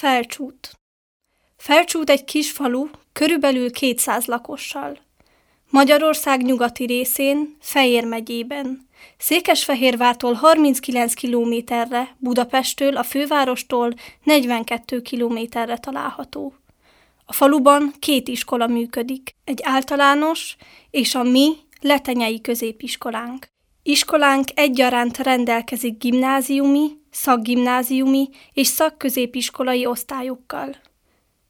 Felcsút Felcsút egy kis falu, körülbelül 200 lakossal. Magyarország nyugati részén, Fejér megyében. Székesfehérvártól 39 kilométerre, Budapesttől, a fővárostól 42 kilométerre található. A faluban két iskola működik, egy általános és a mi letenyei középiskolánk. Iskolánk egyaránt rendelkezik gimnáziumi, szakgimnáziumi és szakközépiskolai osztályokkal.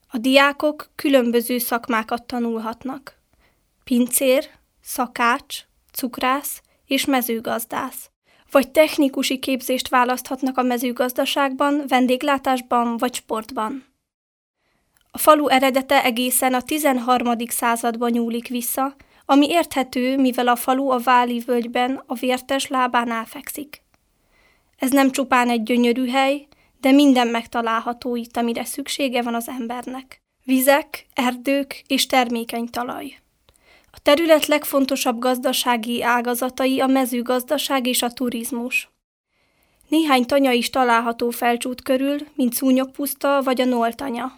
A diákok különböző szakmákat tanulhatnak. Pincér, szakács, cukrász és mezőgazdász. Vagy technikusi képzést választhatnak a mezőgazdaságban, vendéglátásban vagy sportban. A falu eredete egészen a 13. században nyúlik vissza, ami érthető, mivel a falu a Váli völgyben a vértes lábánál fekszik. Ez nem csupán egy gyönyörű hely, de minden megtalálható itt, amire szüksége van az embernek. Vizek, erdők és termékeny talaj. A terület legfontosabb gazdasági ágazatai a mezőgazdaság és a turizmus. Néhány tanya is található felcsút körül, mint Szúnyogpuszta vagy a Noltanya.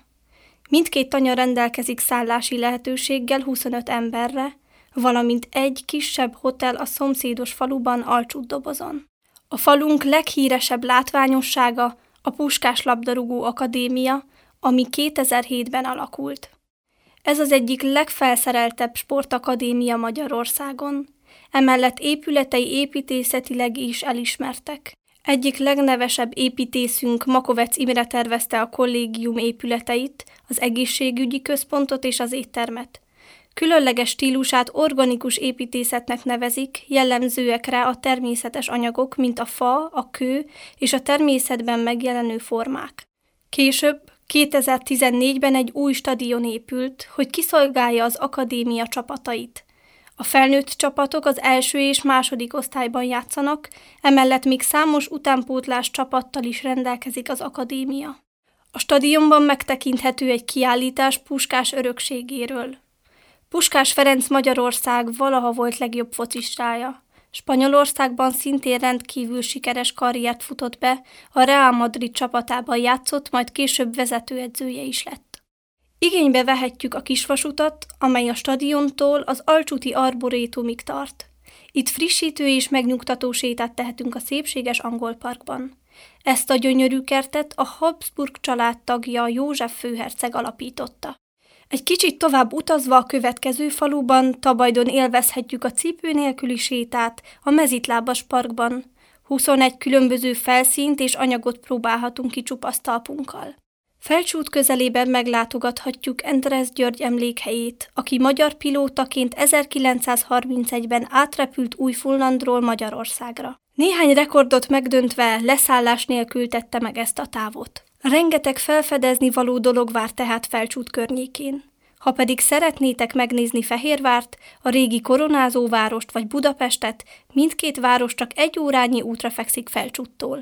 Mindkét tanya rendelkezik szállási lehetőséggel 25 emberre, valamint egy kisebb hotel a szomszédos faluban Alcsútdobozon. A falunk leghíresebb látványossága a Puskás Labdarúgó Akadémia, ami 2007-ben alakult. Ez az egyik legfelszereltebb sportakadémia Magyarországon, emellett épületei építészetileg is elismertek. Egyik legnevesebb építészünk Makovec Imre tervezte a kollégium épületeit, az egészségügyi központot és az éttermet. Különleges stílusát organikus építészetnek nevezik, jellemzőek rá a természetes anyagok, mint a fa, a kő és a természetben megjelenő formák. Később, 2014-ben egy új stadion épült, hogy kiszolgálja az akadémia csapatait. A felnőtt csapatok az első és második osztályban játszanak, emellett még számos utánpótlás csapattal is rendelkezik az akadémia. A stadionban megtekinthető egy kiállítás Puskás örökségéről. Puskás Ferenc Magyarország valaha volt legjobb focistája. Spanyolországban szintén rendkívül sikeres karriert futott be, a Real Madrid csapatában játszott, majd később vezetőedzője is lett. Igénybe vehetjük a kisvasutat, amely a stadiontól az Alcsúti Arborétumig tart. Itt frissítő és megnyugtató sétát tehetünk a szépséges angol parkban. Ezt a gyönyörű kertet a Habsburg család tagja József főherceg alapította. Egy kicsit tovább utazva a következő faluban, Tabajdon élvezhetjük a cipő nélküli sétát a Mezitlábas parkban. 21 különböző felszínt és anyagot próbálhatunk ki csupasztalpunkkal. Felcsút közelében meglátogathatjuk Endres György emlékhelyét, aki magyar pilótaként 1931-ben átrepült Új-Fullandról Magyarországra. Néhány rekordot megdöntve leszállás nélkül tette meg ezt a távot. Rengeteg felfedezni való dolog vár tehát Felcsút környékén. Ha pedig szeretnétek megnézni Fehérvárt, a régi koronázóvárost vagy Budapestet, mindkét város csak egy órányi útra fekszik Felcsúttól.